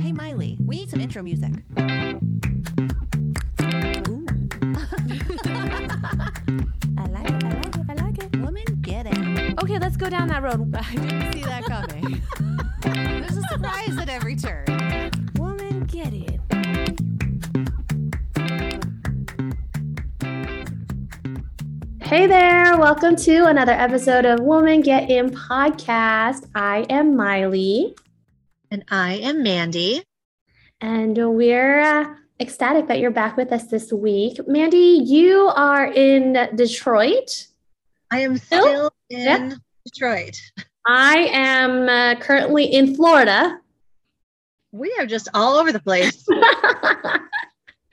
Hey, Miley, we need some intro music. Ooh. I like it, I like it, I like it. Woman, get it. Okay, let's go down that road. I didn't see that coming. There's a surprise at every turn. Woman, get it. Hey there, welcome to another episode of Woman Get It podcast. I am Miley, And I am Mandy. and we're uh, ecstatic that you're back with us this week. Mandy, you are in Detroit. I am Still? still in Yeah. Detroit. I am uh, currently in Florida. We are just all over the place.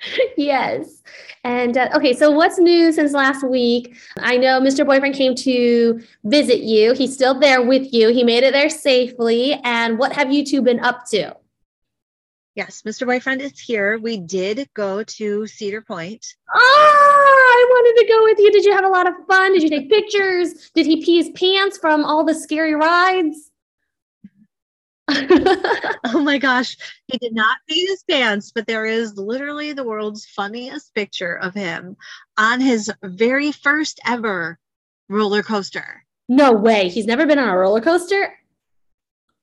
yes. And uh, okay, so what's new since last week? I know Mr. Boyfriend came to visit you. He's still there with you. He made it there safely. And what have you two been up to? yes, Mr. Boyfriend is here. We did go to Cedar Point. Oh, I wanted to go with you. Did you have a lot of fun? Did you take pictures? Did he pee his pants from all the scary rides? Oh my gosh, he did not pee his pants, but there is literally the world's funniest picture of him on his very first ever roller coaster. no way. He's never been on a roller coaster?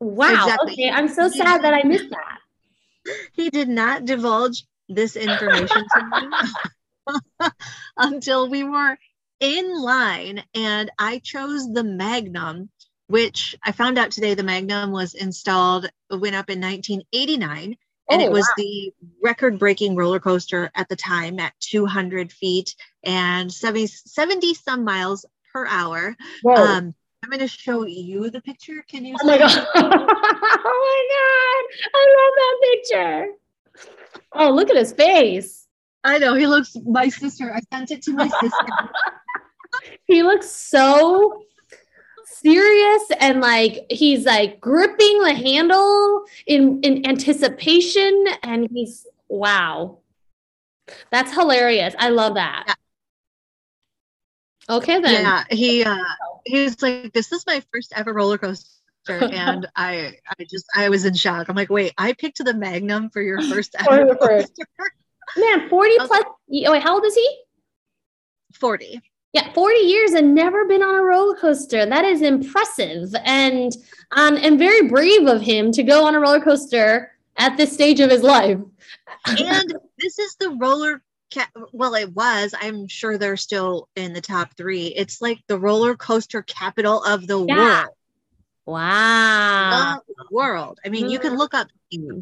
Wow. Exactly. Okay. I'm so sad that I missed that. He did not divulge this information to me until we were in line and I chose the Magnum, which I found out today the Magnum was installed, went up in 1989. And Oh, it was wow. the record breaking roller coaster at the time at 200 feet and 70, 70 some miles per hour. Um, I'm going to show you the picture. Can you oh my? God. oh my God. I love that picture. Oh, look at his face. I know he looks my sister. I sent it to my sister. He looks so serious and like he's like gripping the handle in in anticipation and he's wow that's hilarious i love that okay then Yeah, he uh he was like, This is my first ever roller coaster. And I I just I was in shock. I'm like, wait, I picked the Magnum for your first ever man 40 Okay. plus oh, wait how old is he 40. Yeah 40 years and never been on a roller coaster that is impressive and um, and very brave of him to go on a roller coaster at this stage of his life And this is the roller ca- well, it was. I'm sure they're still in the top three. It's like the roller coaster capital of the Yeah. world. wow the world. I mean, you can look up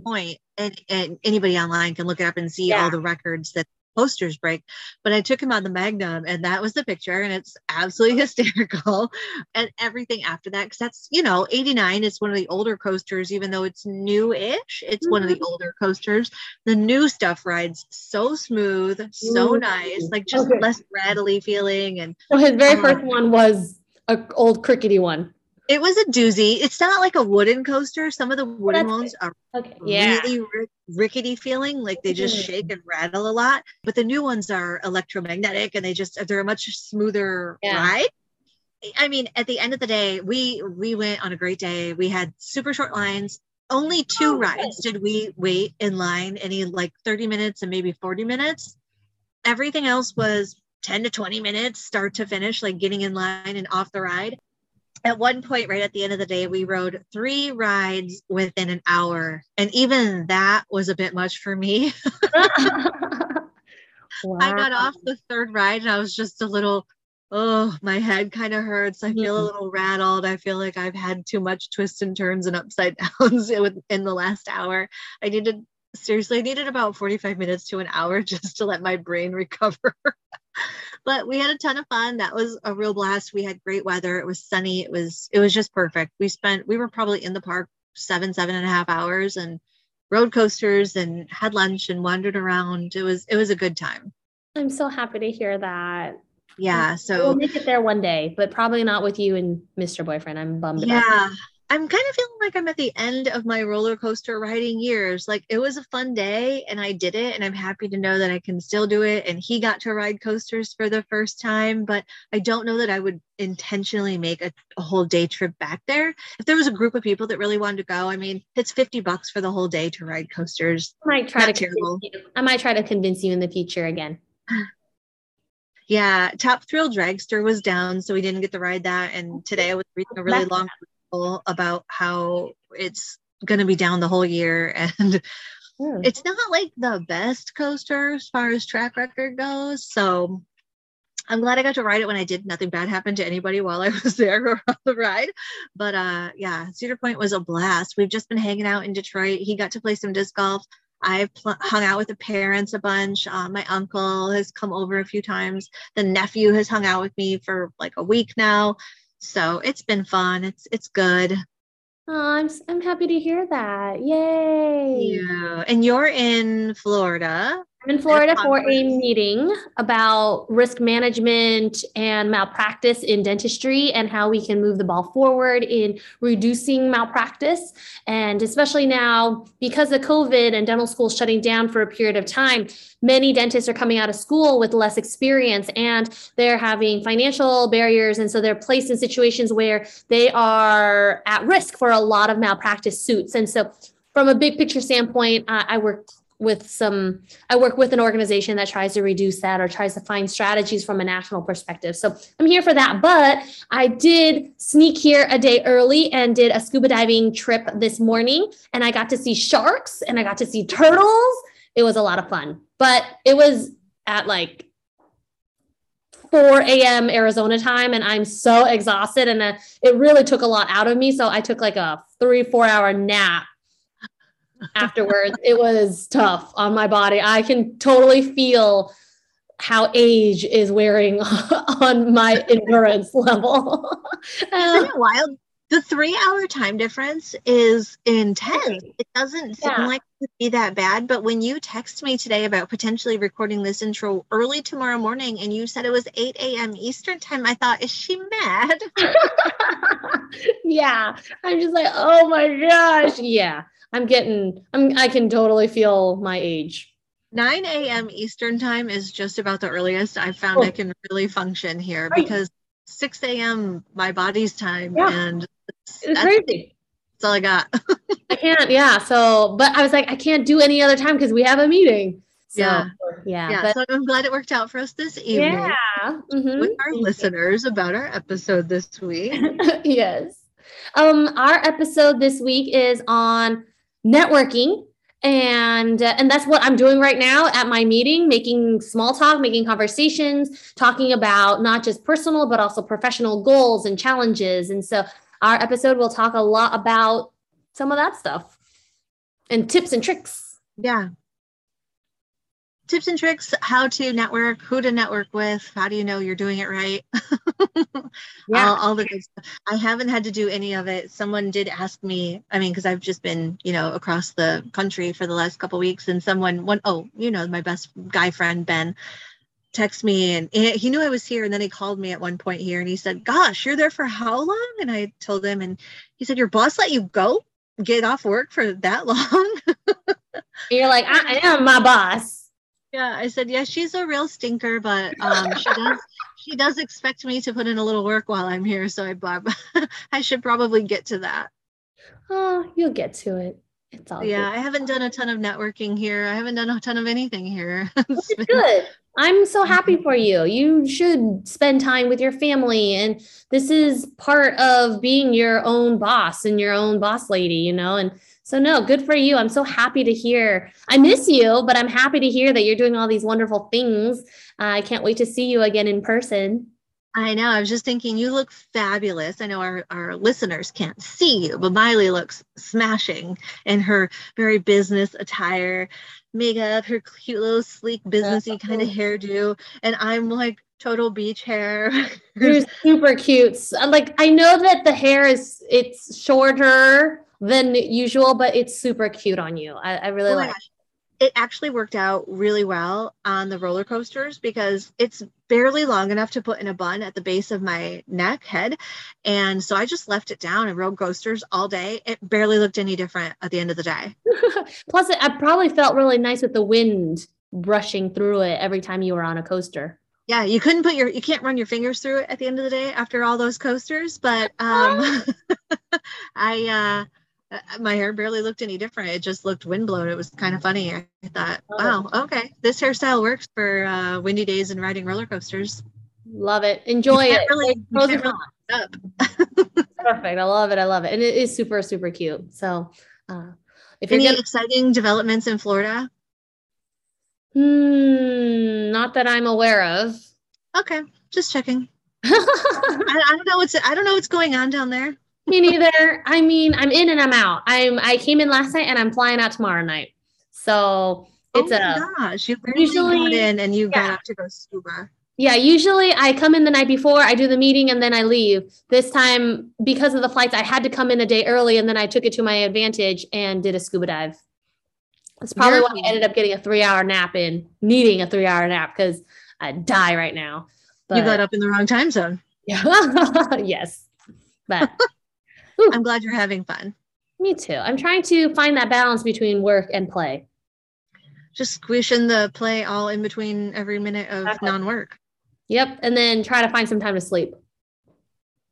Point, and, and anybody online can look it up and see Yeah. all the records that posters break. But I took him on the Magnum, and that was the picture, and it's absolutely hysterical. And everything after that, because that's you know, '89 is one of the older coasters, even though it's new-ish. It's one of the older coasters. The new stuff rides so smooth, so Ooh. nice, like just Okay. less rattly feeling, and So his very Uh, first one was a old crickety one. It was a doozy. It's not like a wooden coaster. Some of the wooden ones are Okay. Yeah. really ri- rickety feeling like they just Mhm. shake and rattle a lot but the new ones are electromagnetic and they just they're a much smoother Yeah. ride i mean at the end of the day we we went on a great day we had super short lines only two Oh, rides did we wait in line any like 30 minutes and maybe 40 minutes everything else was 10 to 20 minutes start to finish like getting in line and off the ride at one point right at the end of the day we rode three rides within an hour. And even that was a bit much for me. I got off the third ride and i was just a little oh my head kind of hurts. I feel a Mhm. little rattled. I feel like i've had too much twists and turns and upside downs in the last hour. I needed seriously I needed about 45 minutes to an hour just to let my brain recover but we had a ton of fun. That was a real blast. We had great weather. It was sunny. It was it was just perfect. We spent we were probably in the park seven seven and a half hours and rode coasters and had lunch and wandered around. It was it was a good time. I'm so happy to hear that. yeah so We'll make it there one day, but probably not with you and Mr. Boyfriend. I'm bummed about yeah I'm kind of feeling like I'm at the end of my roller coaster riding years. Like it was a fun day and I did it and I'm happy to know that I can still do it and he got to ride coasters for the first time, but I don't know that I would intentionally make a, a whole day trip back there. If there was a group of people that really wanted to go, I mean, it's 50 bucks for the whole day to ride coasters. I might try Not to terrible. I might try to convince you in the future again. Yeah, Top Thrill Dragster was down, so we didn't get to ride that. And today I was reading a really long about how it's going to be down the whole year. And Hmm. it's not like the best coaster as far as track record goes. So I'm glad I got to ride it when I did. Nothing bad happened to anybody while I was there or on the ride. But uh yeah, Cedar Point was a blast. We've just been hanging out in Detroit. He got to play some disc golf. I've pl- hung out with the parents a bunch. Uh, my uncle has come over a few times. The nephew has hung out with me for like a week now. So it's been fun. It's it's good. Oh, I'm I'm happy to hear that. Yay! Yeah. And you're in Florida. I'm in Florida for a meeting about risk management and malpractice in dentistry and how we can move the ball forward in reducing malpractice. And especially now, because of COVID and dental schools shutting down for a period of time, many dentists are coming out of school with less experience and they're having financial barriers. And so they're placed in situations where they are at risk for a lot of malpractice suits. And so, from a big picture standpoint, uh, I work with some I work with an organization that tries to reduce that or tries to find strategies from a national perspective. So I'm here for that. But I did sneak here a day early and did a scuba diving trip this morning. And I got to see sharks and I got to see turtles. It was a lot of fun. But it was at like 4 a.m. Arizona time, and I'm so exhausted. And uh, it really took a lot out of me. So I took like a three, four hour nap afterwards. it was tough on my body. I can totally feel how age is wearing on my endurance level. Isn't it uh, wild? The three hour time difference is intense. It doesn't seem like it would be that bad. But when you text me today about potentially recording this intro early tomorrow morning and you said it was 8 a.m. Eastern time, I thought, is she mad? yeah, I'm just like, oh my gosh. Yeah, I'm getting, I'm, I can totally feel my age. 9 a.m. Eastern time is just about the earliest I've found I Oh. can really function here Right. because 6 a.m. my body's time Yeah. and that's, It's crazy. that's all I got. I can't. Yeah. So, but I was like, I can't do any other time because we have a meeting. So, Yeah. Yeah. yeah, but so I'm glad it worked out for us this evening. yeah. mhm. with our listeners about our episode this week. yes. Um, our episode this week is on networking. And uh, and that's what I'm doing right now at my meeting, making small talk, making conversations, talking about not just personal but also professional goals and challenges. And so our episode will talk a lot about some of that stuff and tips and tricks. Yeah. Tips and tricks, how to network, who to network with, how do you know you're doing it right? all, all the good stuff. I haven't had to do any of it. Someone did ask me, I mean, because I've just been, you know, across the country for the last couple weeks, and someone, one, oh, you know, my best guy friend, Ben, text me and he knew I was here. And then he called me at one point here and he said, Gosh, you're there for how long? And I told him, and he said, Your boss let you go? Get off work for that long? You're like, I am my boss. Yeah, I said, yeah, she's a real stinker, but um, she does she does expect me to put in a little work while I'm here, so I Bob, I should probably get to that. Oh, you'll get to it. It's all Yeah, good. I haven't done a ton of networking here. I haven't done a ton of anything here. It's been- good. I'm so happy for you. You should spend time with your family. And this is part of being your own boss and your own boss lady, you know? And so, no, good for you. I'm so happy to hear. I miss you, but I'm happy to hear that you're doing all these wonderful things. Uh, I can't wait to see you again in person. I know. I was just thinking, you look fabulous. I know our, our listeners can't see you, but Miley looks smashing in her very business attire, makeup, her cute little sleek businessy kind of hairdo, and I'm like total beach hair. You're super cute. Uh, like, I know that the hair is, it's shorter than usual, but it's super cute on you. I, I really Oh like gosh. it actually worked out really well on the roller coasters because it's barely long enough to put in a bun at the base of my neck head and so i just left it down and rode coasters all day it barely looked any different at the end of the day Plus, it, I probably felt really nice with the wind brushing through it every time you were on a coaster. Yeah you couldn't put your you can't run your fingers through it at the end of the day after all those coasters but um i uh uh, my hair barely looked any different it just looked windblown it was kind of funny i thought wow okay this hairstyle works for uh windy days and riding roller coasters Love it. Enjoy it. really- really- up Perfect. I love it. I love it. And it is super, super cute. So, uh, if you're any gonna, exciting developments in florida hmm, not that I'm aware of. okay just checking I, I don't know what's I don't know what's going on down there. Me neither. I mean, I'm in and I'm out. I'm I came in last night and I'm flying out tomorrow night. So it's oh a gosh, you usually- got in and you yeah. got to go scuba. yeah, usually I come in the night before, I do the meeting and then I leave. This time, because of the flights, I had to come in a day early and then I took it to my advantage and did a scuba dive. That's probably why I ended up getting a three hour nap in, needing a three hour nap because I'd die right now. you got up in the wrong time zone. Yeah. yes. But I'm glad you're having fun. me too. I'm trying to find that balance between work and play. Just squishing the play all in between every minute of Exactly. non-work. Yep. And then try to find some time to sleep.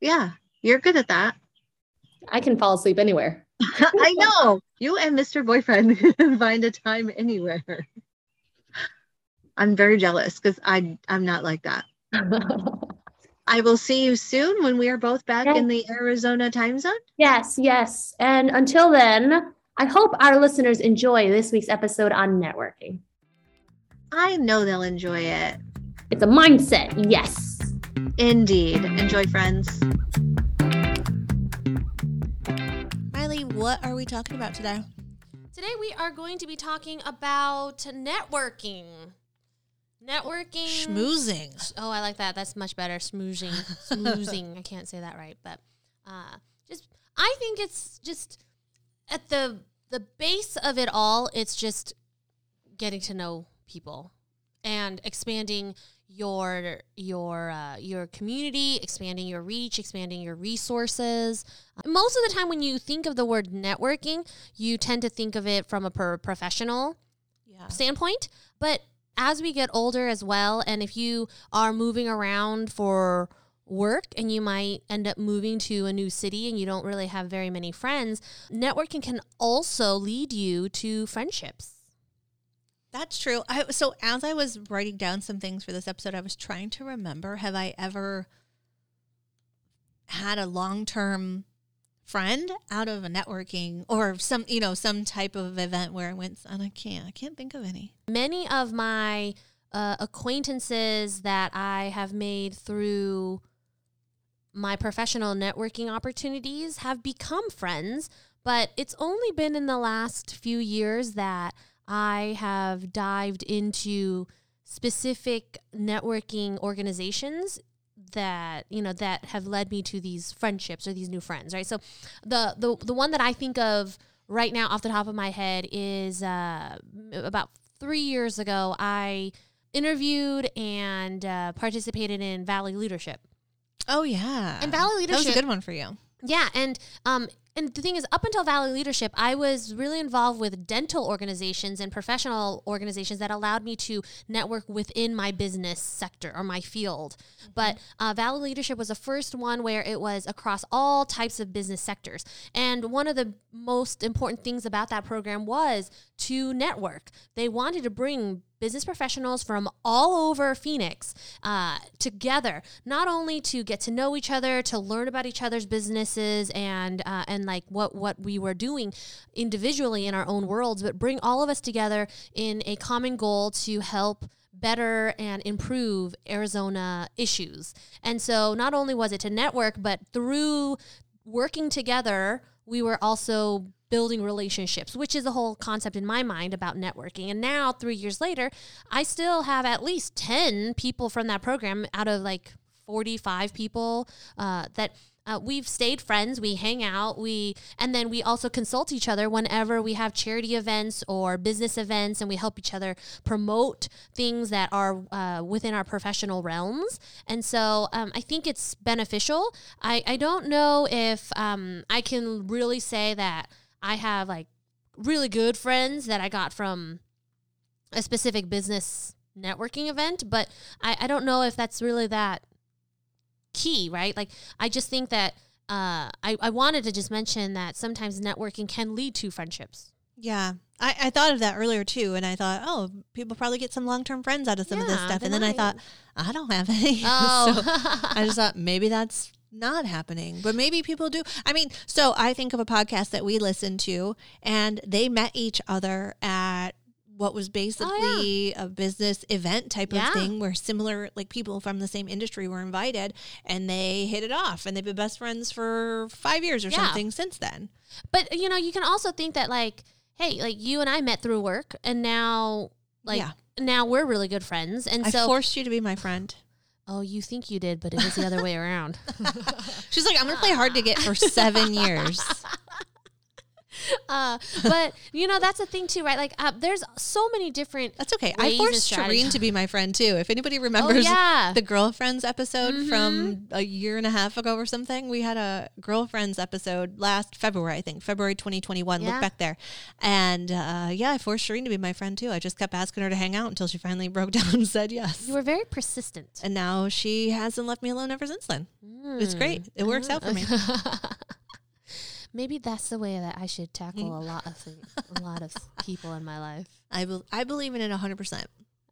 Yeah, you're good at that. I can fall asleep anywhere. I know. You and Mr. Boyfriend can find a time anywhere. I'm very jealous because I I'm not like that. I will see you soon when we are both back Yeah. in the Arizona time zone. yes, yes. And until then, I hope our listeners enjoy this week's episode on networking. I know they'll enjoy it. It's a mindset. Yes. Indeed. Enjoy, friends. What are we talking about today? Today we are going to be talking about networking. Networking. Schmoozing. Oh, I like that. That's much better. Smoozing. Smoozing. I can't say that right, but uh, just I think it's just at the the base of it all. It's just getting to know people and expanding your your uh, your community, expanding your reach, expanding your resources. Most of the time, when you think of the word networking, you tend to think of it from a per- professional Yeah. standpoint. But as we get older as well, and if you are moving around for work and you might end up moving to a new city and you don't really have very many friends, networking can also lead you to friendships. That's true. I, so as I was writing down some things for this episode, I was trying to remember: Have I ever had a long-term friend out of a networking or some, you know, some type of event where I went? And I can't. I can't think of any. Many of my uh, acquaintances that I have made through my professional networking opportunities have become friends, but it's only been in the last few years that I have dived into specific networking organizations that you know that have led me to these friendships or these new friends right so the the, the one that i think of right now off the top of my head is uh, about three years ago i interviewed and uh, participated in valley leadership Oh yeah. And Valley leadership That was a good one for you. yeah, and um, and the thing is, up until Valley Leadership, I was really involved with dental organizations and professional organizations that allowed me to network within my business sector or my field. But uh, Valley Leadership was the first one where it was across all types of business sectors. And one of the most important things about that program was to network. They wanted to bring business professionals from all over Phoenix uh, together, not only to get to know each other, to learn about each other's businesses and uh, and like what what we were doing individually in our own worlds, but bring all of us together in a common goal to help better and improve Arizona issues. And so not only was it to network, but through working together, we were also building relationships, which is the whole concept in my mind about networking. And now, three years later, I still have at least 10 people from that program out of like 45 people uh, that uh, we've stayed friends. We hang out. We and then we also consult each other whenever we have charity events or business events, and we help each other promote things that are uh, within our professional realms. And so um, I think it's beneficial. I I don't know if um, I can really say that I have like really good friends that I got from a specific business networking event, but I, I don't know if that's really that key, right? Like, I just think that uh, I, I wanted to just mention that sometimes networking can lead to friendships. Yeah. I, I thought of that earlier too, and I thought, oh, people probably get some long term friends out of some of this stuff. And then I might. thought, I don't have any. Oh. so I just thought maybe that's not happening, but maybe people do. I mean, so I think of a podcast that we listened to, and they met each other at what was basically oh, a business event type Oh, Yeah. of thing where similar like people from the same industry were invited and they hit it off and they've been best friends for five years or Yeah. something since then But, you know, you can also think that, like, hey, like you and I met through work, and now, like, Yeah. now we're really good friends. And i so, forced you to be my friend oh, you think you did, but it was the other way around. She's like, I'm gonna play hard to get for seven years. Uh, but you know that's the thing too, right? Like, uh, there's so many different. That's okay. I forced. Shireen to be my friend too. If anybody remembers oh yeah, the girlfriends episode Mhm. from a year and a half ago or something, we had a girlfriends episode last February, I think, February 2021. Yeah. Look back there, and uh, yeah, I forced Shireen to be my friend too. I just kept asking her to hang out until she finally broke down and said yes. you were very persistent. And now she hasn't left me alone ever since then. It's great. It works out for me. Maybe that's the way that I should tackle Mm. a lot of things, a lot of people in my life. I, bel I believe in it 100%.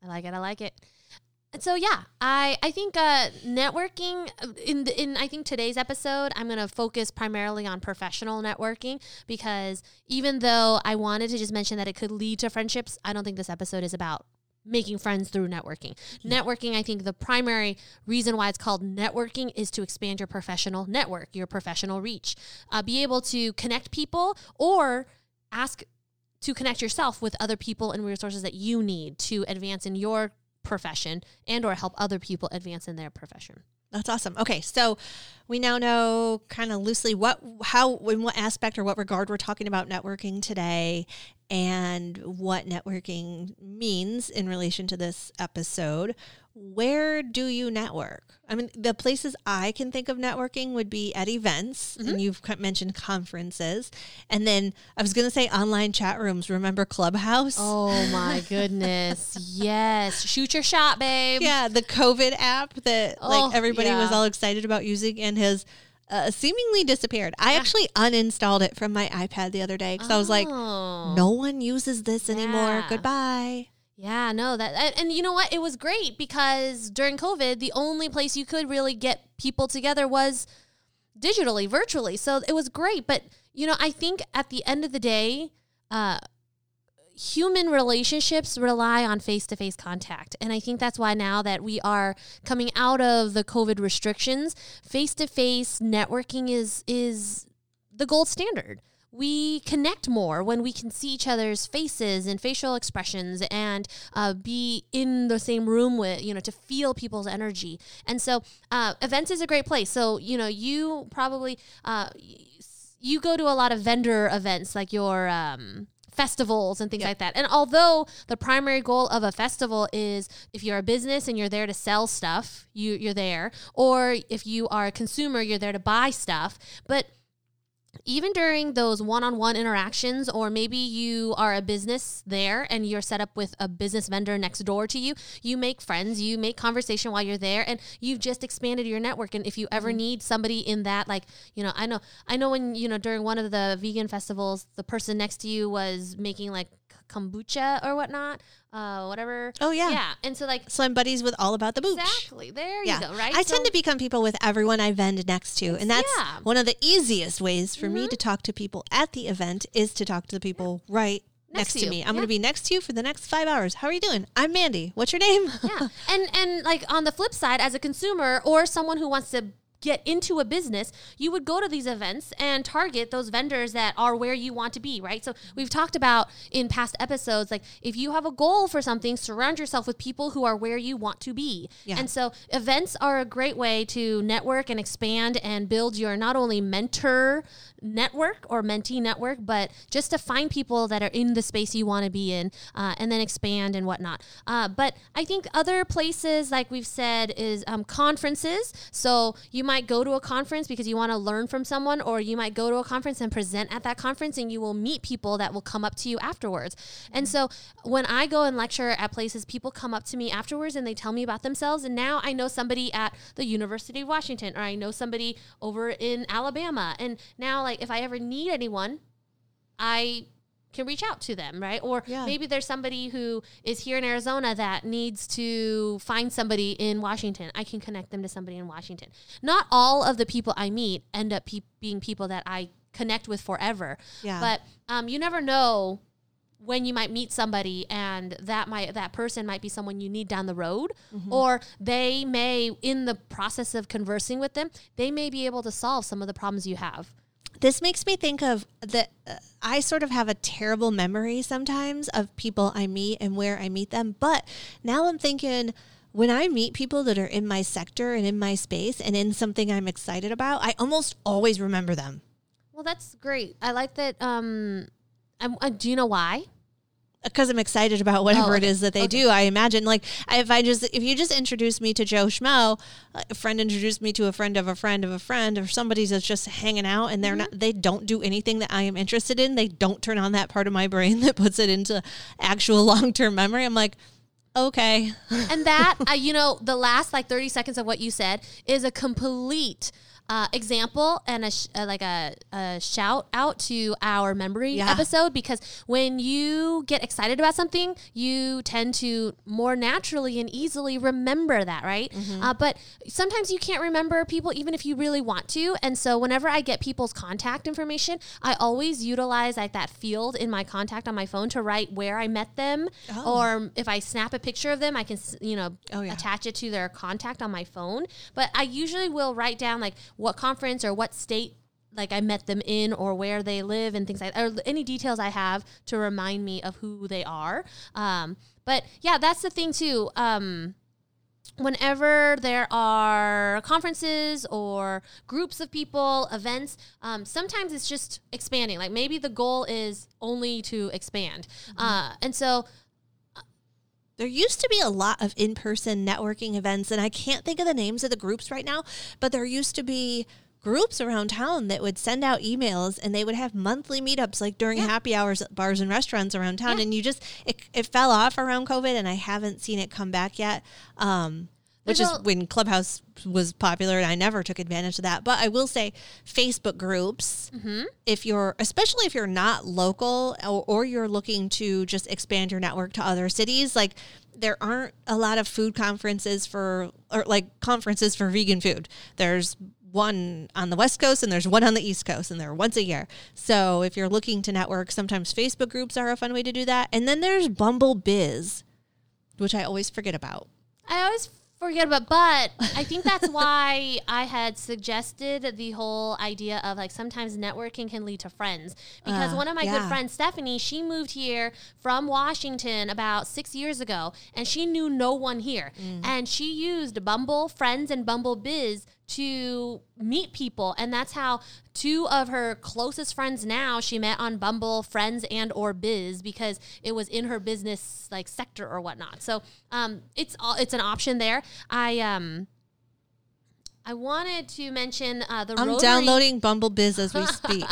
I like it. I like it. And so yeah, I I think uh, networking uh, in the, in I think today's episode I'm going to focus primarily on professional networking because even though I wanted to just mention that it could lead to friendships, I don't think this episode is about making friends through networking. Networking, I think the primary reason why it's called networking is to expand your professional network, your professional reach, uh, be able to connect people or ask to connect yourself with other people and resources that you need to advance in your profession and or help other people advance in their profession. That's awesome. Okay, so we now know kind of loosely what, how, in what aspect or what regard we're talking about networking today, and what networking means in relation to this episode. Where do you network? I mean, the places I can think of networking would be at events, and mm-hmm. you've mentioned conferences, and then I was going to say online chat rooms. Remember Clubhouse? Oh my goodness. yes. Shoot your shot, babe. Yeah, the COVID app that Oh, like everybody was all excited about using and has uh, seemingly disappeared. I actually uninstalled it from my iPad the other day because I was like, Oh. no one uses this anymore. Yeah. Goodbye. Yeah, no, that and, and you know what? It was great because during COVID, the only place you could really get people together was digitally, virtually. So it was great. But you know, I think at the end of the day, uh, human relationships rely on face-to-face contact. And i think that's why now that we are coming out of the covid restrictions face-to-face networking is is the gold standard. We connect more when we can see each other's faces and facial expressions and uh, be in the same room with you know to feel people's energy. And so uh, events is a great place. So you know you probably uh, you go to a lot of vendor events like your um, festivals and things like that. And although the primary goal of a festival is if you're a business and you're there to sell stuff, you you're there, or if you are a consumer, you're there to buy stuff. But even during those one-on-one interactions or maybe you are a business there and you're set up with a business vendor next door to you you make friends you make conversation while you're there and you've just expanded your network. And if you ever mm-hmm. need somebody in that like you know i know i know when you know during one of the vegan festivals the person next to you was making like kombucha or whatnot uh whatever Oh, yeah. yeah and so like So I'm buddies with all about the booch. exactly there Yeah. you go right I So- tend to become people with everyone I vend next to. And that's Yeah. Mm-hmm. one of the easiest ways for me to talk to people at the event is to talk to the people right next, to to me. I'm going to be next to you for the next five hours. How are you doing? I'm Mandy. What's your name? yeah and and like on the flip side as a consumer or someone who wants to get into a business, you would go to these events and target those vendors that are where you want to be, right? So we've talked about in past episodes, like if you have a goal for something, surround yourself with people who are where you want to be. Yeah. And so events are a great way to network and expand and build your not only mentor network or mentee network, but just to find people that are in the space you want to be in uh, and then expand and whatnot. Uh, but I think other places, like we've said, is um, conferences. So you might go to a conference because you want to learn from someone, or you might go to a conference and present at that conference and you will meet people that will come up to you afterwards. And so when I go and lecture at places, people come up to me afterwards and they tell me about themselves. And now I know somebody at the University of Washington, or I know somebody over in Alabama. And now, like, if I ever need anyone, I can reach out to them, right? Or Yeah. maybe there's somebody who is here in Arizona that needs to find somebody in Washington. I can connect them to somebody in Washington. Not all of the people I meet end up pe- being people that I connect with forever. Yeah. But um, you never know when you might meet somebody and that might that person might be someone you need down the road or they may in the process of conversing with them they may be able to solve some of the problems you have this makes me think of that uh, I sort of have a terrible memory sometimes of people I meet and where I meet them. But now I'm thinking when I meet people that are in my sector and in my space and in something I'm excited about, I almost always remember them. well that's great i like that um I'm, uh, do you know why because I'm excited about whatever Oh, it is that they okay. do. I imagine, like, if I just if you just introduce me to Joe Schmo, a friend introduced me to a friend of a friend of a friend, or somebody that's just hanging out and Mm-hmm. they're not, they don't do anything that I am interested in. They don't turn on that part of my brain that puts it into actual long term memory. I'm like, okay, and that uh, you know the last like 30 seconds of what you said is a complete uh, example and a sh- uh, like a, a shout out to our memory Yeah. episode because when you get excited about something you tend to more naturally and easily remember that right uh, but sometimes you can't remember people even if you really want to and so whenever i get people's contact information i always utilize like that field in my contact on my phone to write where i met them Oh. or if i snap a picture of them i can you know Oh, yeah. attach it to their contact on my phone but i usually will write down like what conference or what state like I met them in or where they live and things like that, or any details I have to remind me of who they are. Um, but yeah, that's the thing too. Um, whenever there are conferences or groups of people, events, um, sometimes it's just expanding. Like maybe the goal is only to expand. Uh, and so There used to be a lot of in person networking events, and I can't think of the names of the groups right now, but there used to be groups around town that would send out emails and they would have monthly meetups like during happy hours at bars and restaurants around town. Yeah. And you just, it, it fell off around COVID, and I haven't seen it come back yet. Um, which is when Clubhouse was popular, and I never took advantage of that. But I will say, Facebook groups, mm-hmm. if you're, especially if you're not local or, or you're looking to just expand your network to other cities, like there aren't a lot of food conferences for, or like conferences for vegan food. There's one on the West Coast and there's one on the East Coast, and they're once a year. So if you're looking to network, sometimes Facebook groups are a fun way to do that. And then there's Bumble Biz, which I always forget about. I always forget about, but I think that's why I had suggested the whole idea of like sometimes networking can lead to friends. Because Uh, one of my yeah. good friends, Stephanie, she moved here from Washington about six years ago, and she knew no one here, and she used Bumble Friends and Bumble Biz to meet people and that's how two of her closest friends now she met on bumble friends and or biz because it was in her business like sector or whatnot so um it's all it's an option there i um I wanted to mention uh, the I'm Rotary. downloading Bumble Biz as we speak.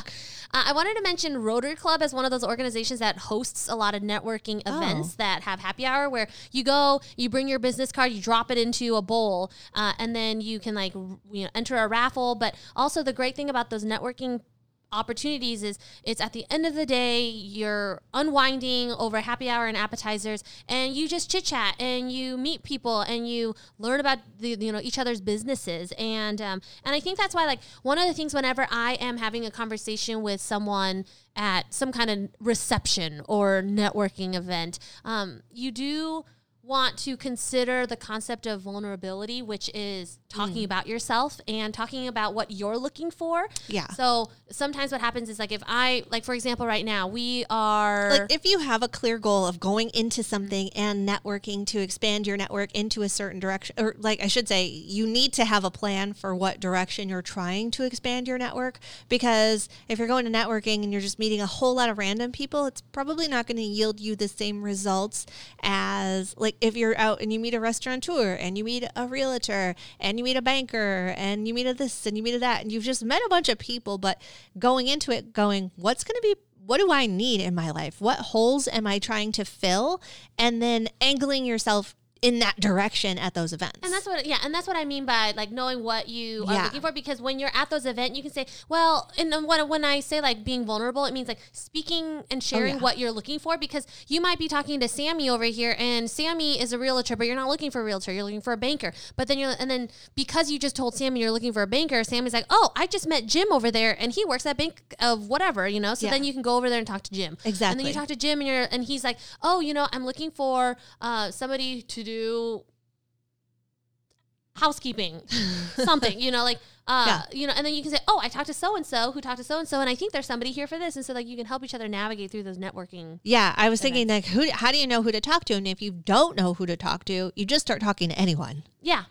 Uh, I wanted to mention Rotary Club as one of those organizations that hosts a lot of networking Oh. events that have happy hour where you go, you bring your business card, you drop it into a bowl, uh, and then you can like you know enter a raffle. But also the great thing about those networking opportunities is it's at the end of the day you're unwinding over a happy hour and appetizers and you just chit chat and you meet people and you learn about the you know each other's businesses. And um, and I think that's why like one of the things whenever I am having a conversation with someone at some kind of reception or networking event um, you do want to consider the concept of vulnerability, which is talking mm. about yourself and talking about what you're looking for. Yeah. So sometimes what happens is like if I like for example right now we are like if you have a clear goal of going into something and networking to expand your network into a certain direction or like i should say you need to have a plan for what direction you're trying to expand your network because if you're going to networking and you're just meeting a whole lot of random people it's probably not going to yield you the same results as like if you're out and you meet a restaurateur and you meet a realtor and you meet a banker and you meet a this and you meet a that and you've just met a bunch of people but going into it going what's going to be what do I need in my life? What holes am I trying to fill? And then angling yourself in that direction at those events. And that's what, yeah, and that's what I mean by like knowing what you are Yeah. looking for. Because when you're at those events, you can say, well, and when when I say like being vulnerable, it means like speaking and sharing Oh, yeah. what you're looking for. Because you might be talking to Sammy over here, and Sammy is a realtor, but you're not looking for a realtor. You're looking for a banker. But then you're, and then because you just told Sammy you're looking for a banker, Sammy's like, oh, I just met Jim over there, and he works at bank of whatever, you know. So Yeah. then you can go over there and talk to Jim. Exactly. And then you talk to Jim, and you're, and he's like, oh, you know, I'm looking for uh, somebody to do housekeeping something you know like uh Yeah. you know and then you can say oh i talked to so and so who talked to so and so and i think there's somebody here for this and so like you can help each other navigate through those networking yeah, I was thinking like who how do you know who to talk to? And if you don't know who to talk to, you just start talking to anyone. yeah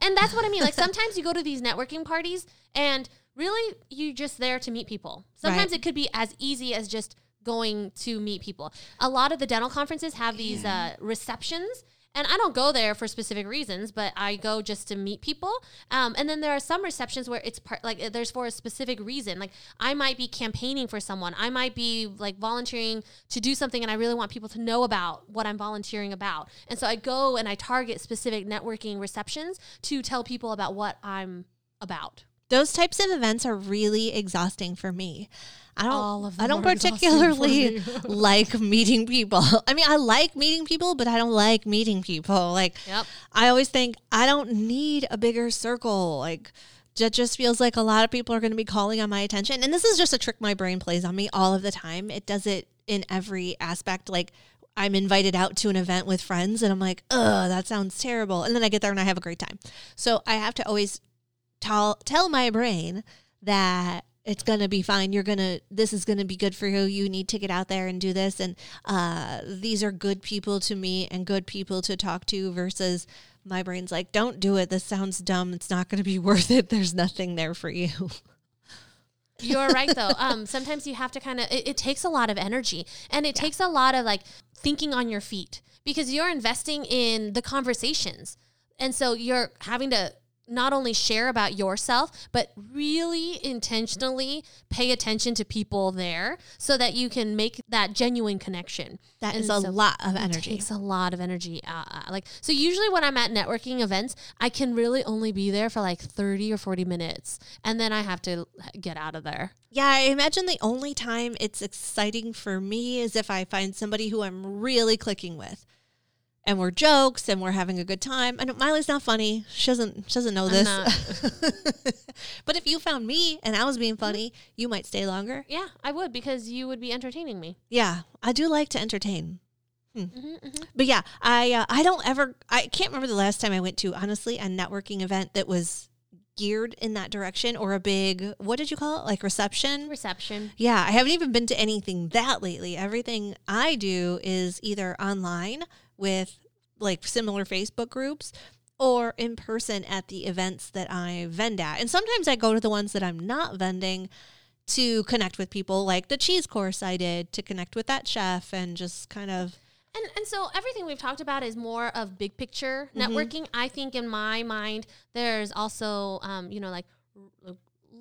and that's what i mean like sometimes you go to these networking parties and really you're just there to meet people sometimes Right. it could be as easy as just going to meet people a lot of the dental conferences have these uh, receptions and I don't go there for specific reasons, but I go just to meet people. Um, and then there are some receptions where it's part like there's for a specific reason. Like I might be campaigning for someone, I might be like volunteering to do something, and I really want people to know about what I'm volunteering about. And so I go and I target specific networking receptions to tell people about what I'm about. Those types of events are really exhausting for me. I don't I don't particularly like meeting people. I mean, I like meeting people, but I don't like meeting people. Like Yep. I always think I don't need a bigger circle. Like that just feels like a lot of people are going to be calling on my attention. And this is just a trick my brain plays on me all of the time. It does it in every aspect. Like I'm invited out to an event with friends and I'm like, ugh, that sounds terrible. And then I get there and I have a great time. So I have to always tell tell my brain that it's gonna be fine. You're gonna this is gonna be good for you. You need to get out there and do this. And uh, these are good people to meet and good people to talk to. Versus my brain's like, don't do it. This sounds dumb. It's not gonna be worth it. There's nothing there for you. You're right though. Um, sometimes you have to kind of. It, it takes a lot of energy, and it takes a lot of like thinking on your feet because you're investing in the conversations, and so you're having to not only share about yourself, but really intentionally pay attention to people there so that you can make that genuine connection. That And is a so lot of energy. It takes a lot of energy. Uh, uh, like so, usually when I'm at networking events, I can really only be there for like thirty or forty minutes, and then I have to get out of there. Yeah, I imagine the only time it's exciting for me is if I find somebody who I'm really clicking with. And we're jokes and we're having a good time. And Miley's not funny. She doesn't she doesn't know I'm this. but if you found me and I was being funny, you might stay longer. Yeah, I would because you would be entertaining me. Yeah, I do like to entertain. hmm hmm But yeah, I uh, I don't ever I can't remember the last time I went to honestly a networking event that was geared in that direction or a big what did you call it like reception Reception. Yeah, I haven't even been to anything that lately. Everything I do is either online with like similar Facebook groups or in person at the events that I vend at. And sometimes I go to the ones that I'm not vending to connect with people, like the cheese course I did to connect with that chef and just kind of And and so everything we've talked about is more of big picture Mm-hmm. networking. I think in my mind, there's also um, you know like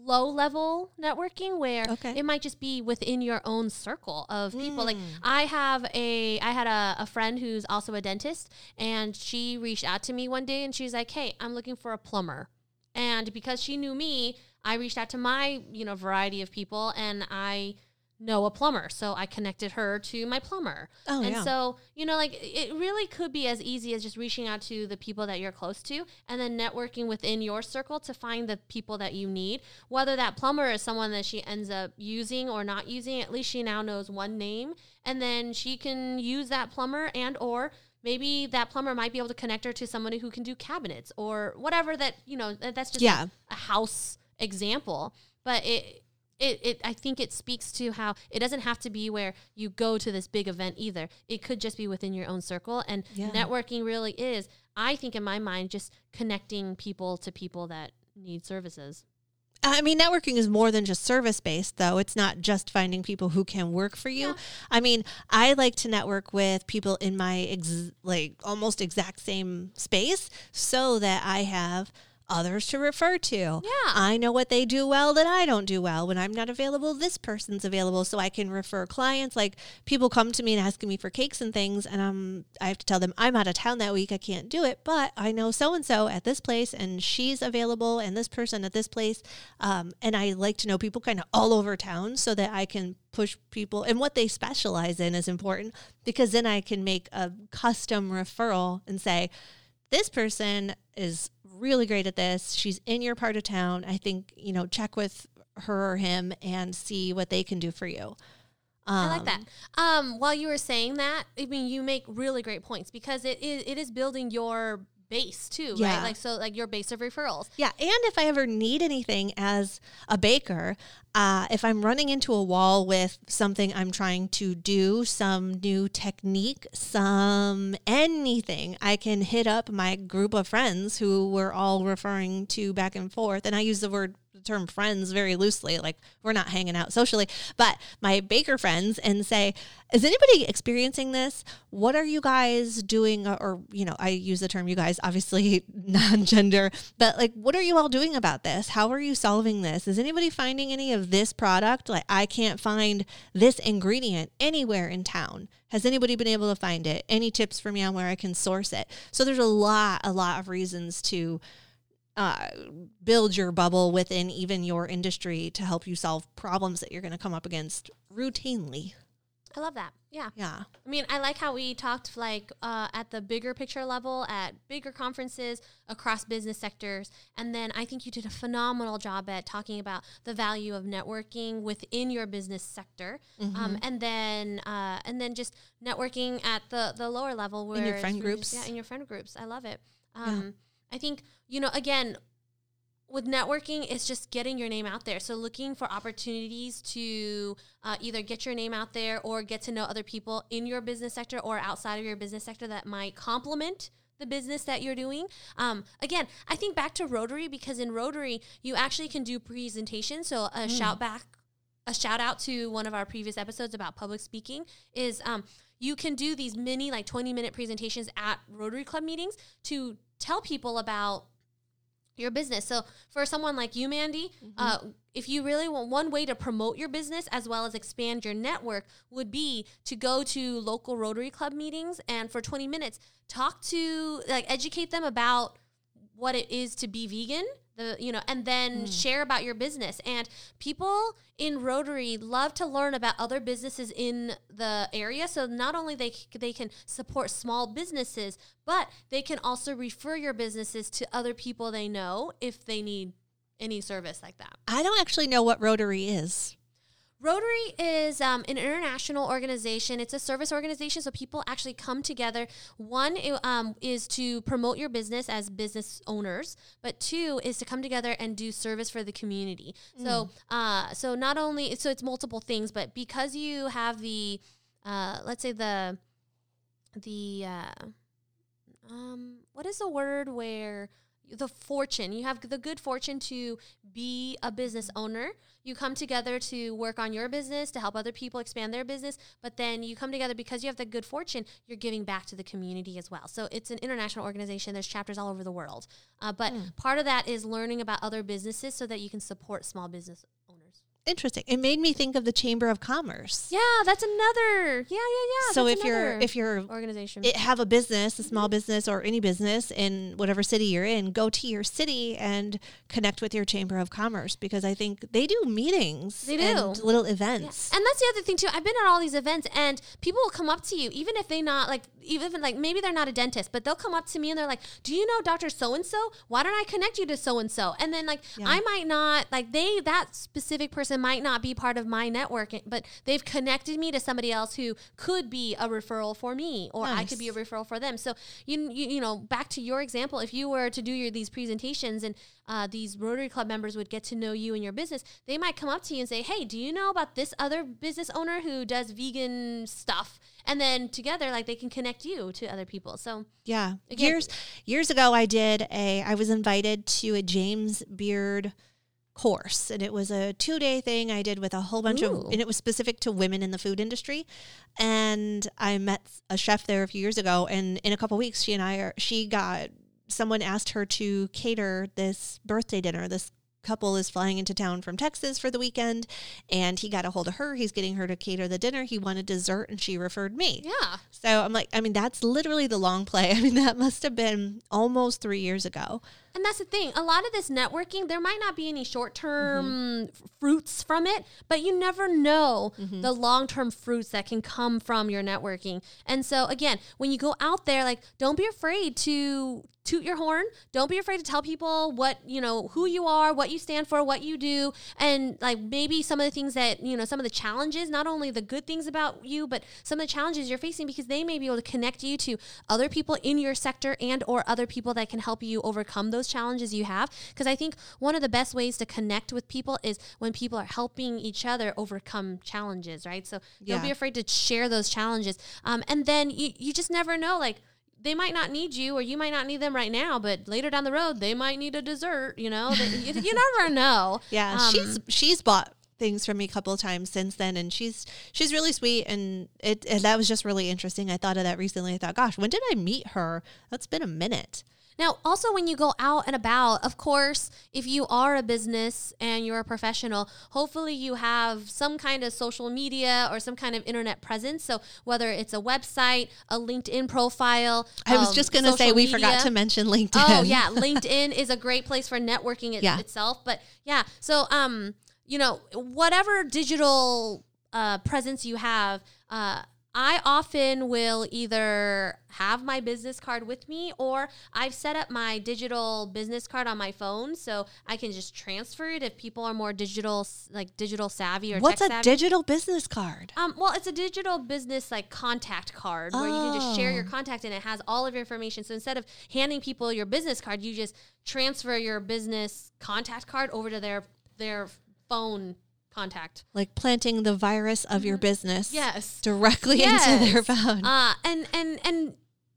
low level networking where Okay. it might just be within your own circle of people. Like Mm. I have a I had a, a friend who's also a dentist and she reached out to me one day and she's like, Hey, I'm looking for a plumber. And because she knew me, I reached out to my, you know, variety of people and I know a plumber. So I connected her to my plumber. Oh, and yeah. so, you know, like it really could be as easy as just reaching out to the people that you're close to and then networking within your circle to find the people that you need. Whether that plumber is someone that she ends up using or not using, at least she now knows one name and then she can use that plumber and or maybe that plumber might be able to connect her to somebody who can do cabinets or whatever that you know that's just Yeah. a house example but it it, it i think it speaks to how it doesn't have to be where you go to this big event either it could just be within your own circle and Yeah. networking really is i think in my mind just connecting people to people that need services I mean, networking is more than just service based, though. It's not just finding people who can work for you. I mean, I like to network with people in my ex- like almost exact same space so that I have others to refer to. Yeah. I know what they do well that I don't do well. When I'm not available, this person's available so I can refer clients. Like people come to me and asking me for cakes and things and um I have to tell them I'm out of town that week, I can't do it, but I know so and so at this place and she's available and this person at this place. Um, and I like to know people kind of all over town so that I can push people and what they specialize in is important because then I can make a custom referral and say, this person is really great at this. She's in your part of town. I think, you know, check with her or him and see what they can do for you. I like Um, that. Um, while you were saying that, I mean, you make really great points because it is it is building your base too, Yeah. right? Like so, like your base of referrals. Yeah, and if I ever need anything as a baker, uh, if I'm running into a wall with something I'm trying to do, some new technique, some anything, I can hit up my group of friends who we're all referring to back and forth. And I use the word term friends very loosely, like we're not hanging out socially, but my baker friends and say, is anybody experiencing this? What are you guys doing? Or, you know, I use the term you guys, obviously non gender, but like, what are you all doing about this? How are you solving this? Is anybody finding any of this product? Like, I can't find this ingredient anywhere in town. Has anybody been able to find it? Any tips for me on where I can source it? So there's a lot, a lot of reasons to uh, build your bubble within even your industry to help you solve problems that you're going to come up against routinely. I love that. Yeah. Yeah. I mean, I like how we talked like uh, at the bigger picture level, at bigger conferences across business sectors, and then I think you did a phenomenal job at talking about the value of networking within your business sector, Mm-hmm. um, and then uh, and then just networking at the the lower level where your friend really just- groups. yeah, in your friend groups. I love it. Um, I think you know again with networking, it's just getting your name out there. So looking for opportunities to uh, either get your name out there or get to know other people in your business sector or outside of your business sector that might complement the business that you're doing. Um, again, I think back to Rotary because in Rotary you actually can do presentations. So a shout back, a shout out to one of our previous episodes about public speaking is um, you can do these mini like 20 minute presentations at Rotary Club meetings to tell people about your business. So for someone like you, Mandy, uh, if you really want one way to promote your business as well as expand your network would be to go to local Rotary Club meetings and for 20 minutes talk to like educate them about what it is to be vegan the you know and then hmm. share about your business. And people in rotary love to learn about other businesses in the area. So not only they they can support small businesses but they can also refer your businesses to other people they know if they need any service like that. I don't actually know what Rotary is. Rotary is um, an international organization. It's a service organization, so people actually come together. One um, is to promote your business as business owners, but two is to come together and do service for the community. So, uh, so not only so it's multiple things, but because you have the, uh, let's say the, the, uh, um, what is the word where the fortune. You have the good fortune to be a business owner. You come together to work on your business to help other people expand their business but then you come together because you have the good fortune you're giving back to the community as well. So it's an international organization. There's chapters all over the world. Uh, but part of that is learning about other businesses so that you can support small business Interesting. It made me think of the Chamber of Commerce. yeah that's another yeah yeah yeah so if you're if you're organization it, have a business, a mm-hmm. small business or any business in whatever city you're in, go to your city and connect with your Chamber of Commerce because I think they do meetings They and do. little events. And that's the other thing too. I've been at all these events and people will come up to you, even if they not like even if, like maybe they're not a dentist, but they'll come up to me and they're like, Do you know Dr. So and so? Why don't I connect you to so and so? And then like Yeah. I might not like they that specific person person might not be part of my network, but they've connected me to somebody else who could be a referral for me, or I could be a referral for them. So you, you you know, back to your example, if you were to do your these presentations and uh, these Rotary Club members would get to know you and your business, they might come up to you and say, "Hey, do you know about this other business owner who does vegan stuff?" And then together, like they can connect you to other people. So Yeah. Again- years years ago I did a I was invited to a James Beard course and it was a 2-day thing I did with a whole bunch Ooh. of and it was specific to women in the food industry and I met a chef there a few years ago and in a couple weeks she and I are she got someone asked her to cater this birthday dinner this couple is flying into town from Texas for the weekend and he got a hold of her he's getting her to cater the dinner he wanted dessert and she referred me yeah, so I'm like, I mean, that's literally the long play. I mean, that must have been almost three years ago. And that's the thing. A lot of this networking, there might not be any short term Mm-hmm. fruits from it, but you never know the long term fruits that can come from your networking. And so, again, when you go out there, like, don't be afraid to toot your horn. Don't be afraid to tell people what, you know, who you are, what you stand for, what you do, and like maybe some of the things that, you know, some of the challenges, not only the good things about you, but some of the challenges you're facing because they may be able to connect you to other people in your sector and or other people that can help you overcome those challenges you have because I think one of the best ways to connect with people is when people are helping each other overcome challenges, right? So don't be afraid to share those challenges. Um, and then you, you just never know like they might not need you or you might not need them right now, but later down the road they might need a dessert, you know? You, you never know. Yeah, Um, she's she's bought things from me a couple of times since then, and she's she's really sweet, and it and that was just really interesting. I thought of that recently. I thought, gosh, when did I meet her? That's been a minute. Now, also when you go out and about, of course, if you are a business and you're a professional, hopefully you have some kind of social media or some kind of internet presence. So whether it's a website, a LinkedIn profile, I was um, just gonna say social we forgot to mention LinkedIn. Oh yeah, LinkedIn is a great place for networking it, Yeah. itself. But yeah, so um, you know, whatever digital uh, presence you have, uh, I often will either have my business card with me or I've set up my digital business card on my phone so I can just transfer it if people are more digital, like digital savvy or What's a savvy. digital business card? Um, well, it's a digital business like contact card where you can just share your Oh. contact and it has all of your information. So instead of handing people your business card, you just transfer your business contact card over to their their phone contact. Like planting the virus of your business, Mm-hmm. Yes. directly into their Yes. phone. Uh, and and and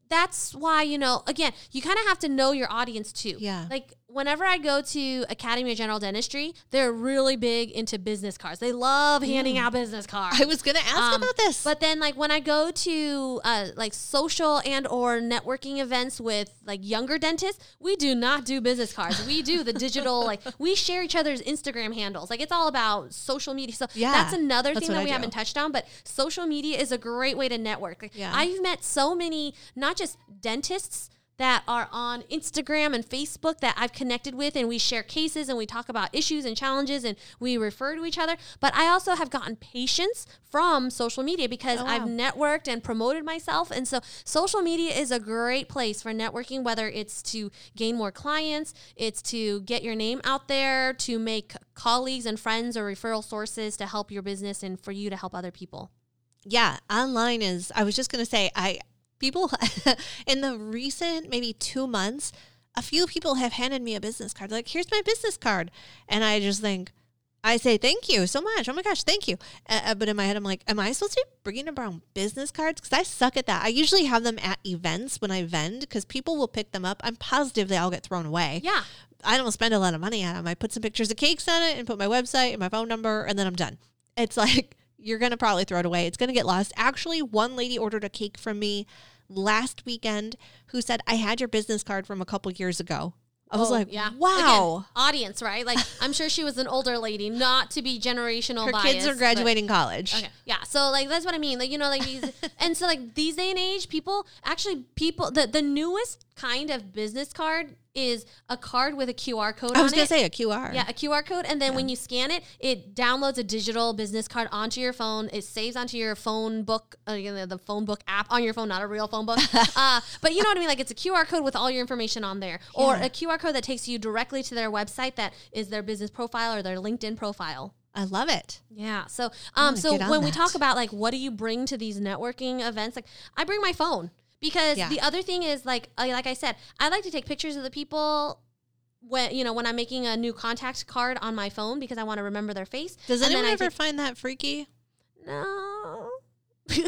that's why you know again you kind of have to know your audience too. Yeah. Like whenever I go to Academy of General Dentistry, they're really big into business cards. They love handing out business cards. I was gonna ask Um, about this. But then like when I go to uh, like social and or networking events with like younger dentists, we do not do business cards. We do the digital like we share each other's Instagram handles. Like it's all about social media. So Yeah, that's another that's thing that we do. haven't touched on, but social media is a great way to network. Like Yeah. I've met so many not just dentists that are on Instagram and Facebook that I've connected with, and we share cases and we talk about issues and challenges and we refer to each other. But I also have gotten patients from social media because Oh, I've networked and promoted myself. And so social media is a great place for networking, whether it's to gain more clients, it's to get your name out there, to make colleagues and friends or referral sources to help your business and for you to help other people. yeah, online is. I was just gonna say, I people in the recent maybe two months, a few people have handed me a business card. Like, here's my business card, and I just think. I say thank you so much. Oh my gosh, thank you. Uh, uh, but in my head, I'm like, am I supposed to be bringing around business cards? Because I suck at that. I usually have them at events when I vend because people will pick them up. I'm positive they all get thrown away. Yeah. I don't spend a lot of money on them. I put some pictures of cakes on it and put my website and my phone number, and then I'm done. It's like you're gonna probably throw it away. It's gonna get lost. Actually, one lady ordered a cake from me last weekend who said I had your business card from a couple years ago. I was Oh, like, yeah. wow. Again, audience, right? Like, I'm sure she was an older lady, not to be generational Her biased. kids are but- graduating college. Okay. Yeah. So like that's what I mean. Like you know like these and so like these day and age people actually people the the newest kind of business card is a card with a QR code I was gonna it. say a QR. yeah, a QR code, and then when you scan it, it downloads a digital business card onto your phone. It saves onto your phone book, uh, you know, the phone book app on your phone, not a real phone book. uh, but you know what I mean? Like it's a QR code with all your information on there, or a QR code that takes you directly to their website that is their business profile or their LinkedIn profile. I love it. Yeah. So, um, so when we talk about like what do you bring to these networking events, like I bring my phone because Yeah. the other thing is like, uh, like I said, I like to take pictures of the people when you know when I'm making a new contact card on my phone because I want to remember their face. Does And anyone ever take- find that freaky? No.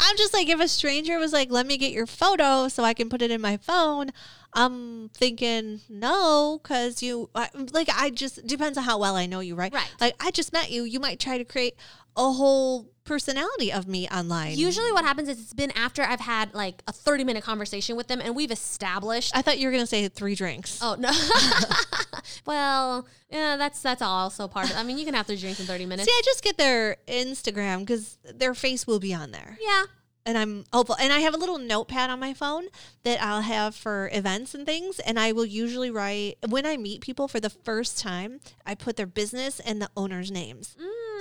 I'm just like, if a stranger was like, let me get your photo so I can put it in my phone, I'm thinking, no, because you, I, like, I just, depends on how well I know you, right? Right. Like, I just met you. You might try to create a whole personality of me online. Usually, what happens is it's been after I've had like a 30 minute conversation with them and we've established. I thought you were going to say three drinks. Oh no! well, yeah, that's that's also part of. I mean, you can have three drinks in 30 minutes. See, I just get their Instagram because their face will be on there. yeah, and I'm hopeful. And I have a little notepad on my phone that I'll have for events and things. And I will usually write when I meet people for the first time. I put their business and the owner's names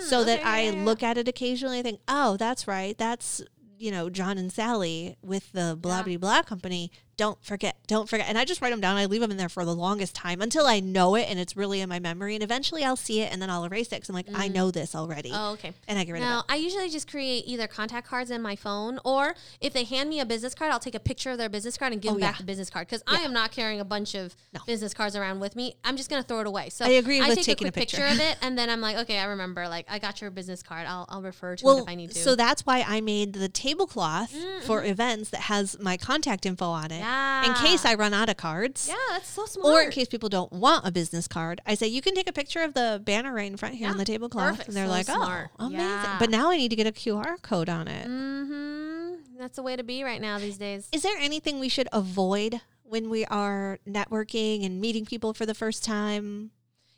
so that Mm, I yeah, yeah, yeah. look at it occasionally. and think, oh, that's right. That's you know John and Sally with the blah blah blah company. Don't forget, don't forget. And I just write them down. I leave them in there for the longest time until I know it and it's really in my memory. And eventually I'll see it and then I'll erase it because I'm like, I know this already. Oh, okay. And I get rid No, of it. I usually just create either contact cards in my phone, or if they hand me a business card, I'll take a picture of their business card and give Oh, them back yeah. the business card because I am not carrying a bunch of No. business cards around with me. I'm just gonna throw it away. So I agree I with take taking a a quick picture. of it, and then I'm like, okay, I remember. Like, I got your business card. I'll I'll refer to it if I need to. so that's why I made the tablecloth for Mm-hmm. events that has my contact info on it. In Yeah. case I run out of cards. yeah, that's so smart. Or in case people don't want a business card, I say you can take a picture of the banner right in front here on the tablecloth, perfect. and they're So like, smart. "Oh, amazing!" Yeah. But now I need to get a QR code on it. Mm-hmm. That's the way to be right now these days. Is there anything we should avoid when we are networking and meeting people for the first time?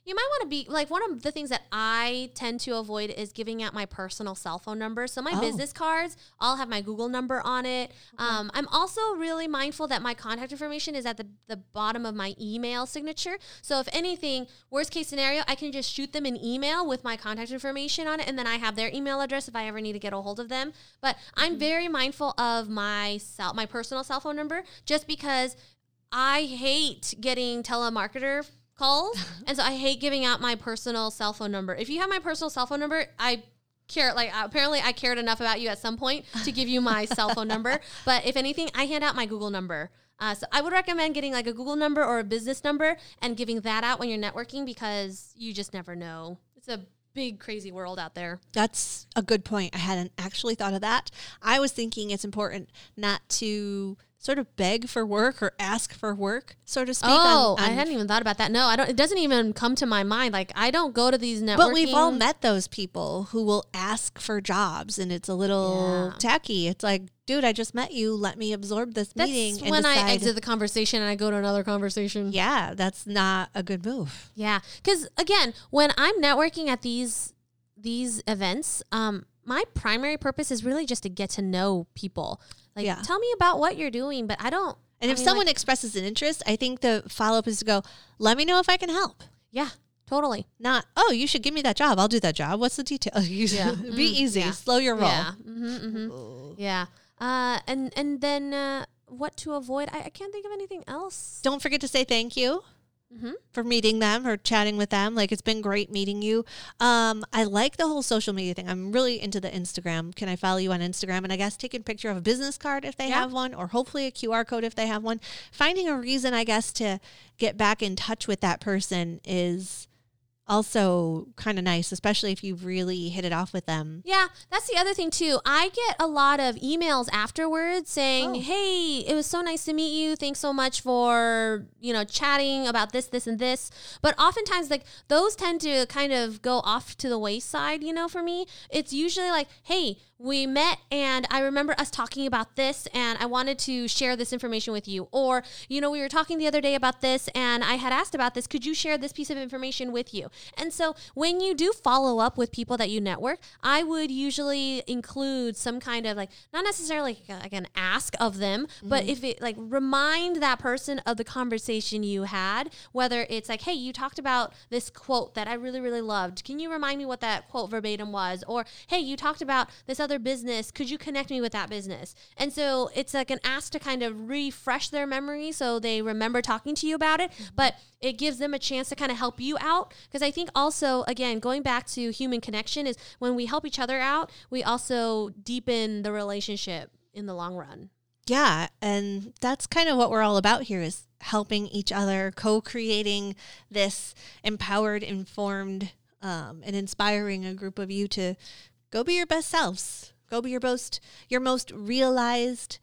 You might want to be like one of the things that I tend to avoid is giving out my personal cell phone number. So my Oh. business cards, I'll have my Google number on it. Um, I'm also really mindful that my contact information is at the, the bottom of my email signature. So if anything, worst case scenario, I can just shoot them an email with my contact information on it, and then I have their email address if I ever need to get a hold of them. But I'm very mindful of my cell, my personal cell phone number, just because I hate getting telemarketer calls, and so I hate giving out my personal cell phone number. If you have my personal cell phone number, I care like apparently I cared enough about you at some point to give you my cell phone number. But if anything, I hand out my Google number. Uh, so I would recommend getting like a Google number or a business number and giving that out when you're networking because you just never know. It's a big crazy world out there. That's a good point. I hadn't actually thought of that. I was thinking it's important not to sort of beg for work or ask for work, so to speak. on- Oh, I hadn't even thought about that. No, I don't. It doesn't even come to my mind. Like I don't go to these networking. But we've all met those people who will ask for jobs, and it's a little Yeah. tacky. It's like, dude, I just met you. Let me absorb this That's meeting. and when I exit the conversation and I go to another conversation. Yeah, that's not a good move. Yeah, because again, when I'm networking at these these events, um, my primary purpose is really just to get to know people. Like, Yeah. tell me about what you're doing, but I don't. And I if mean, someone like- expresses an interest, I think the follow up is to go, let me know if I can help. yeah, totally. Not, oh, you should give me that job. I'll do that job. What's the detail? Yeah. Be Mm, easy. yeah. Slow your roll. Yeah, hmm hmm yeah. Uh, and and then uh, what to avoid? I, I can't think of anything else. Don't forget to say thank you Mhm. for meeting them or chatting with them. Like it's been great meeting you. Um, I like the whole social media thing. I'm really into the Instagram. Can I follow you on Instagram? And I guess taking a picture of a business card if they Yeah. have one, or hopefully a QR code if they have one. Finding a reason, I guess, to get back in touch with that person is also kind of nice, especially if you've really hit it off with them. Yeah, that's the other thing too. I get a lot of emails afterwards saying, Oh. "Hey, it was so nice to meet you. Thanks so much for, you know, chatting about this, this and this." But oftentimes like those tend to kind of go off to the wayside, you know, for me. It's usually like, "Hey, we met and I remember us talking about this and I wanted to share this information with you." Or, you know, we were talking the other day about this and I had asked about this. Could you share this piece of information with you? And so when you do follow up with people that you network, I would usually include some kind of like, not necessarily like, an ask of them, but mm-hmm. if it like remind that person of the conversation you had, whether it's like, hey, you talked about this quote that I really, really loved. Can you remind me what that quote verbatim was? Or, hey, you talked about this other another business. Could you connect me with that business? And so it's like an ask to kind of refresh their memory so they remember talking to you about it, but it gives them a chance to kind of help you out. Because I think also, again, going back to human connection is when we help each other out, we also deepen the relationship in the long run. Yeah, and that's kind of what we're all about here is helping each other, co-creating this empowered, informed, um, and inspiring a group of you to go be your best selves. Go be your most your most realized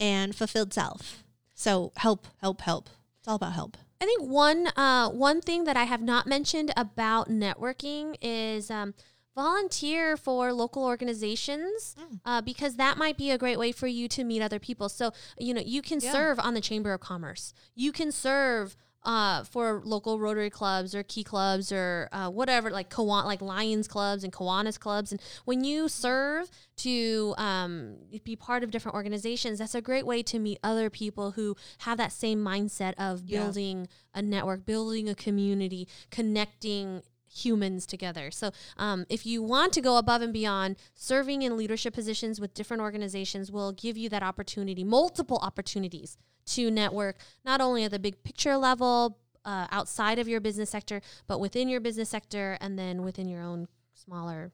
and fulfilled self. So help, help, help. It's all about help. I think one uh, one thing that I have not mentioned about networking is um, volunteer for local organizations uh, because that might be a great way for you to meet other people. So you know you can Yeah. serve on the Chamber of Commerce. You can serve. Uh, for local Rotary clubs or Key clubs or uh, whatever, like Kiwan- like Lions clubs and Kiwanis clubs, and when you serve to um, be part of different organizations, that's a great way to meet other people who have that same mindset of Yeah. building a network, building a community, connecting humans together. So, um, if you want to go above and beyond, serving in leadership positions with different organizations will give you that opportunity, multiple opportunities to network, not only at the big picture level, uh, outside of your business sector, but within your business sector and then within your own smaller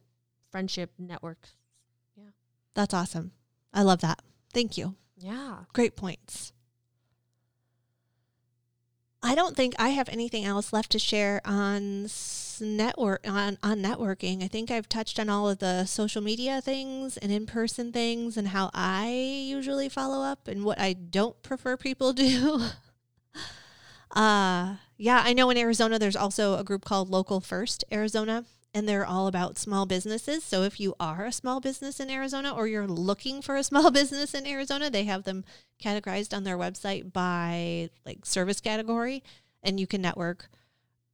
friendship network. Yeah. That's awesome. I love that. Thank you. Yeah. Great points. I don't think I have anything else left to share on network on on networking. I think I've touched on all of the social media things and in-person things and how I usually follow up and what I don't prefer people do. uh yeah, I know in Arizona there's also a group called Local First Arizona and they're all about small businesses. So if you are a small business in Arizona or you're looking for a small business in Arizona, they have them categorized on their website by like service category and you can network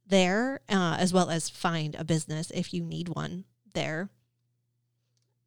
there uh, as well as find a business if you need one there.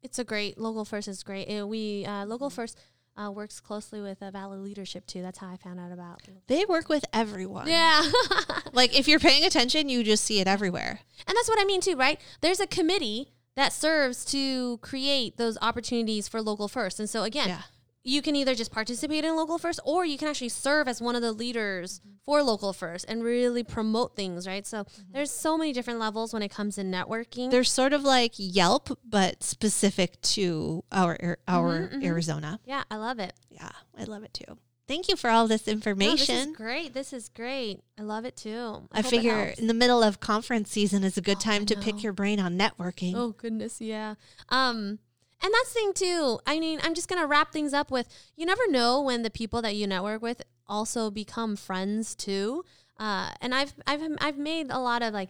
It's a great local first is great. Uh, we uh, local first uh, works closely with uh, Valley Leadership too. That's how I found out about. They work with everyone. Yeah, Like if you're paying attention, you just see it everywhere. and that's what I mean too, right? There's a committee that serves to create those opportunities for local first, and so again, Yeah. You can either just participate in local first, or you can actually serve as one of the leaders for local first and really promote things, right? So there's so many different levels when it comes to networking. They're sort of like Yelp, but specific to our our Mhm, mhm. Arizona. yeah, I love it. Yeah, I love it too. Thank you for all this No, information. this is great. This is great. I love it too. I it figure in the middle of conference season is a good Oh, time I to pick your brain on networking. Oh goodness, yeah. Um and that's the thing too. I mean, I'm just gonna wrap things up with you never know when the people that you network with also become friends too. Uh, and I've I've I've made a lot of like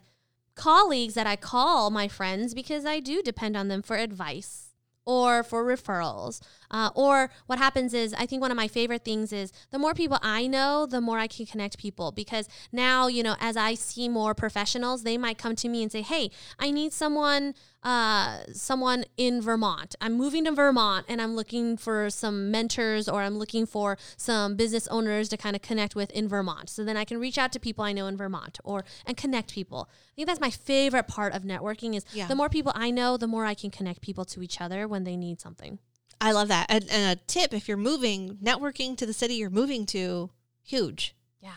colleagues that I call my friends because I do depend on them for advice or for referrals. Uh, or what happens is, I think one of my favorite things is the more people I know, the more I can connect people because now, you know, as I see more professionals, they might come to me and say, Hey, I need someone, uh, someone in Vermont. I'm moving to Vermont and I'm looking for some mentors or I'm looking for some business owners to kind of connect with in Vermont. So then I can reach out to people I know in Vermont or and connect people. I think that's my favorite part of networking is Yeah. the more people I know, the more I can connect people to each other when they need something. I love that. And, and a tip if you're moving, networking to the city you're moving to, huge. Yeah.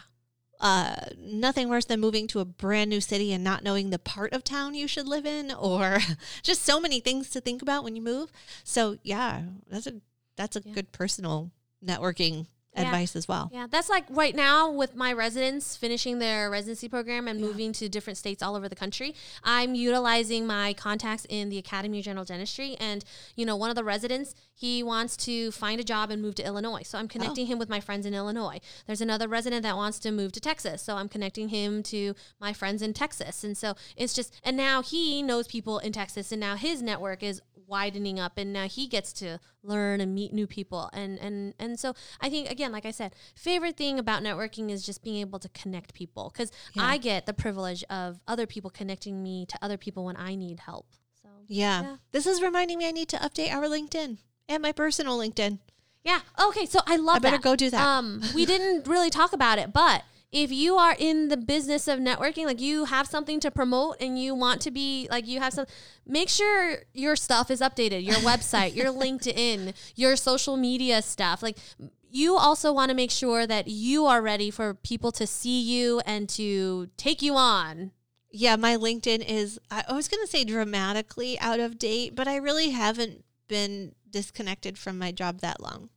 Uh, nothing worse than moving to a brand new city and not knowing the part of town you should live in, or just so many things to think about when you move. So yeah, that's a that's a Yeah. good personal networking Yeah. advice as well. Yeah, that's like right now with my residents finishing their residency program and moving to different states all over the country. I'm utilizing my contacts in the Academy of General Dentistry. And, you know, one of the residents, he wants to find a job and move to Illinois. So I'm connecting oh. him with my friends in Illinois. There's another resident that wants to move to Texas. So I'm connecting him to my friends in Texas. And so it's just, and now he knows people in Texas and now his network is widening up and now he gets to learn and meet new people and and and so i think again like i said favorite thing about networking is just being able to connect people because Yeah. i get the privilege of other people connecting me to other people when i need help so Yeah. Yeah. This is reminding me I need to update our LinkedIn and my personal LinkedIn. yeah okay so i love I better that. go do that. um we didn't really talk about it but if you are in the business of networking, like you have something to promote and you want to be like you have some, make sure your stuff is updated, your website, your LinkedIn, your social media stuff. Like you also want to make sure that you are ready for people to see you and to take you on. Yeah, my LinkedIn is, I was going to say dramatically out of date, but I really haven't been disconnected from my job that long.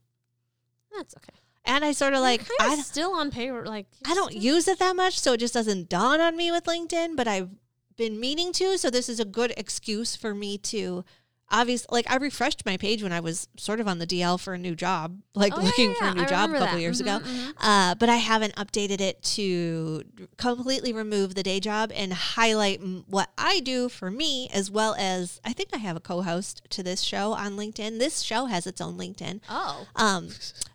That's okay. And I sort of like, I, kinda still on payroll. Like I don't use it that much, so it just doesn't dawn on me with LinkedIn, but I've been meaning to. So this is a good excuse for me to obviously like I refreshed my page when I was sort of on the DL for a new job, like Oh, looking yeah, for a new I job a couple years ago. Mhm, mhm. Uh, but I haven't updated it to completely remove the day job and highlight m- what I do for me, as well as I think I have a co-host to this show on LinkedIn. This show has its own LinkedIn. Oh. Um,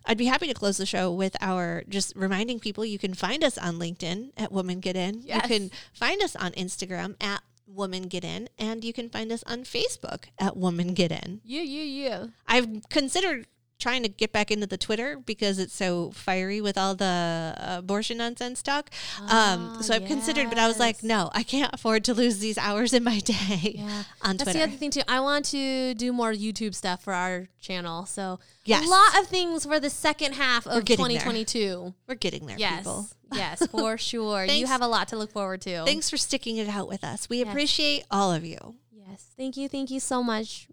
I'd be happy to close the show with our just reminding people you can find us on LinkedIn at Woman Get It. Yes. You can find us on Instagram at Woman Get It, and you can find us on Facebook at Woman Get It. Yeah, yeah, yeah. I've considered trying to get back into the Twitter because it's so fiery with all the abortion nonsense talk. Um, Ah, so I've considered, but I was like, no, I can't afford to lose these hours in my day Yeah. on That's Twitter. the other thing too. I want to do more YouTube stuff for our channel. So Yes. a lot of things for the second half of getting there. 2022. We're getting there, Yes. people. yes, for sure. you have a lot to look forward to. Thanks for sticking it out with us. We Yes. appreciate all of you. Yes. Thank you. Thank you so much.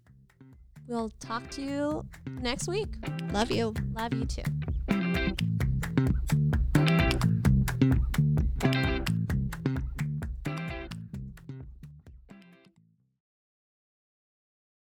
We'll talk to you next week. Love you. Love you too.